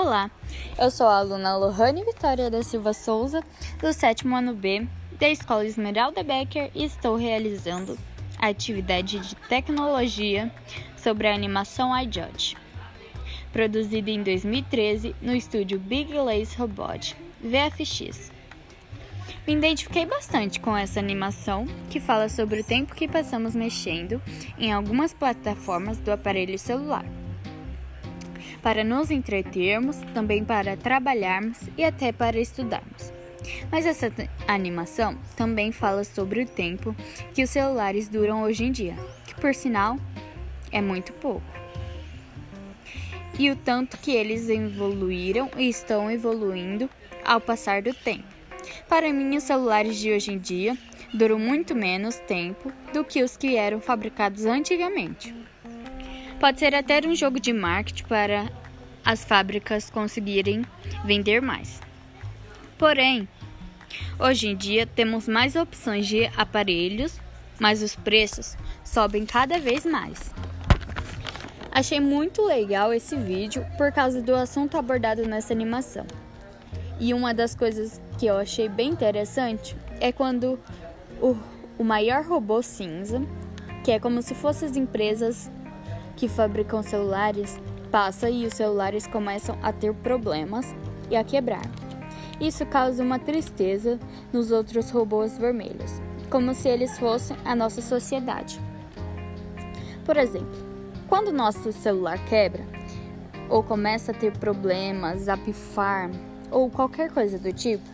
Olá, eu sou a aluna Lohane Vitória da Silva Souza, do sétimo ano B da Escola Esmeralda Becker e estou realizando a atividade de tecnologia sobre a animação iJudge, produzida em 2013 no estúdio Big Lace Robot, VFX. Me identifiquei bastante com essa animação que fala sobre o tempo que passamos mexendo em algumas plataformas do aparelho celular. Para nos entretermos, também para trabalharmos e até para estudarmos. Mas essa animação também fala sobre o tempo que os celulares duram hoje em dia, que por sinal é muito pouco. E o tanto que eles evoluíram e estão evoluindo ao passar do tempo. Para mim, os celulares de hoje em dia duram muito menos tempo do que os que eram fabricados antigamente. Pode ser até um jogo de marketing para as fábricas conseguirem vender mais. Porém, hoje em dia temos mais opções de aparelhos, mas os preços sobem cada vez mais. Achei muito legal esse vídeo por causa do assunto abordado nessa animação. E uma das coisas que eu achei bem interessante é quando o, o maior robô cinza, que é como se fossem as empresas que fabricam celulares, passa e os celulares começam a ter problemas e a quebrar. Isso causa uma tristeza nos outros robôs vermelhos, como se eles fossem a nossa sociedade. Por exemplo, quando nosso celular quebra ou começa a ter problemas, a pifar, ou qualquer coisa do tipo,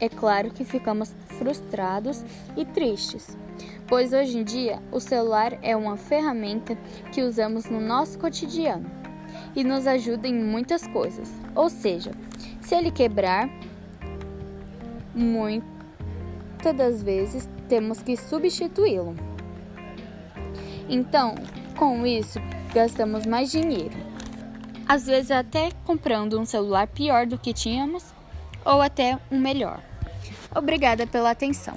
é claro que ficamos frustrados e tristes, pois hoje em dia o celular é uma ferramenta que usamos no nosso cotidiano e nos ajuda em muitas coisas. Ou seja, se ele quebrar, muitas das vezes temos que substituí-lo. Então, com isso, gastamos mais dinheiro às vezes até comprando um celular pior do que tínhamos ou até um melhor. Obrigada pela atenção.